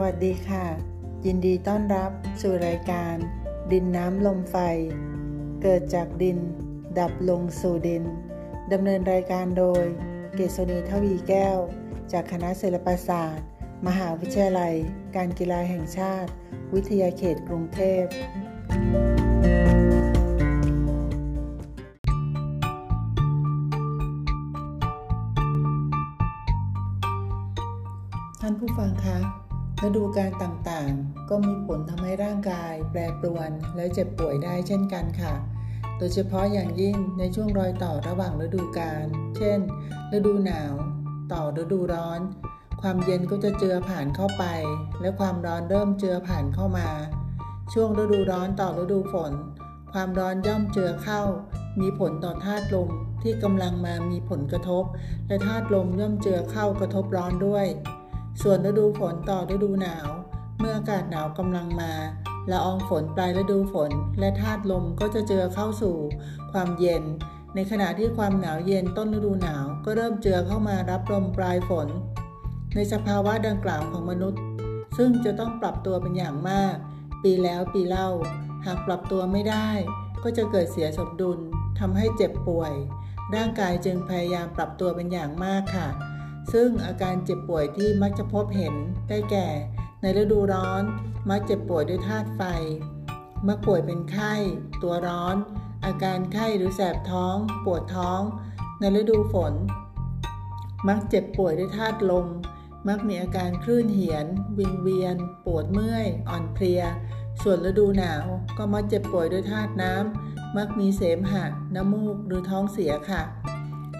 วัสดีค่ะ ยินดีต้อนรับสู่รายการ ดินน้ำลมไฟ เกิดจากดิน ดับลงสู่ดินดำเนินรายการโดย เกษณีทวีแก้ว จากคณะศิลปศาสตร์ มหาวิทยาลัย การกีฬาแห่งชาติ วิทยาเขตกรุงเทพ ท่านผู้ฟังคะ ฤดูกาลต่างๆ ก็มีผลทำให้ร่างกาย แปรปรวน และเจ็บป่วยได้เช่นกันค่ะ โดยเฉพาะอย่างยิ่งในช่วงรอยต่อระหว่างฤดูกาล เช่น ฤดูหนาว ต่อฤดูร้อน ความเย็นก็จะเจือผ่านเข้าไป และความร้อนเริ่มเจือผ่านเข้ามา ช่วงฤดูร้อนต่อฤดูฝน ความร้อนย่อมเจือเข้า มีผลต่อธาตุลมที่กำลังมามีผลกระทบ และธาตุลมย่อมเจือเข้ากระทบร้อนด้วย ส่วนฤดูฝนต่อฤดูหนาว เมื่ออากาศหนาวกำลังมาละอองฝนปลายฤดูฝน และธาตุลมก็จะเจือเข้าสู่ความเย็น ในขณะที่ความหนาวเย็นต้นฤดูหนาว ก็เริ่มเจือเข้ามารับลมปลายฝน ในสภาวะดังกล่าวของมนุษย์ ซึ่งจะต้องปรับตัวเป็นอย่างมาก ปีแล้วปีเล่า หากปรับตัวไม่ได้ ก็จะเกิดเสียสมดุลทำให้เจ็บป่วย ร่างกายจึงพยายามปรับตัวเป็นอย่างมากค่ะ ซึ่งอาการเจ็บป่วยที่มักจะพบเห็นได้แก่ ในฤดูร้อน มักเจ็บป่วยด้วยธาตุไฟ มักป่วยเป็นไข้ ตัวร้อน อาการไข้หรือแสบท้อง ปวดท้อง ในฤดูฝน มักเจ็บป่วยด้วยธาตุลม มักมีอาการคลื่นเหียน วิงเวียน ปวดเมื่อย อ่อนเพลีย ส่วนฤดูหนาวก็มักเจ็บป่วยด้วยธาตุน้ำมักมีเสมหะ น้ำมูก หรือท้องเสียค่ะ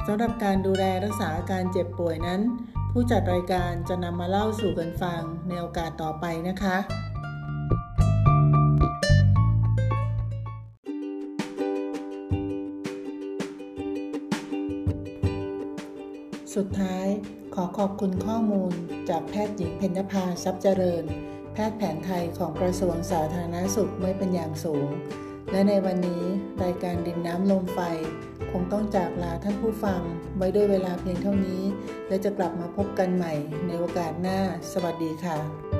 สำหรับการดูแลรักษาอาการเจ็บป่วยนั้น ผู้จัดรายการจะนำมาเล่าสู่กันฟังในโอกาสต่อไปนะคะ สุดท้ายขอขอบคุณข้อมูลจากแพทย์หญิงเพญภาทรัพย์เจริญ แพทย์แผนไทยของกระทรวงสาธารณสุขไม่เป็นอย่างสูง และในวันนี้รายการดินน้ำลมไฟ คงต้องจากลาท่านผู้ฟังไว้ด้วยเวลาเพียงเท่านี้ และจะกลับมาพบกันใหม่ในโอกาสหน้า สวัสดีค่ะ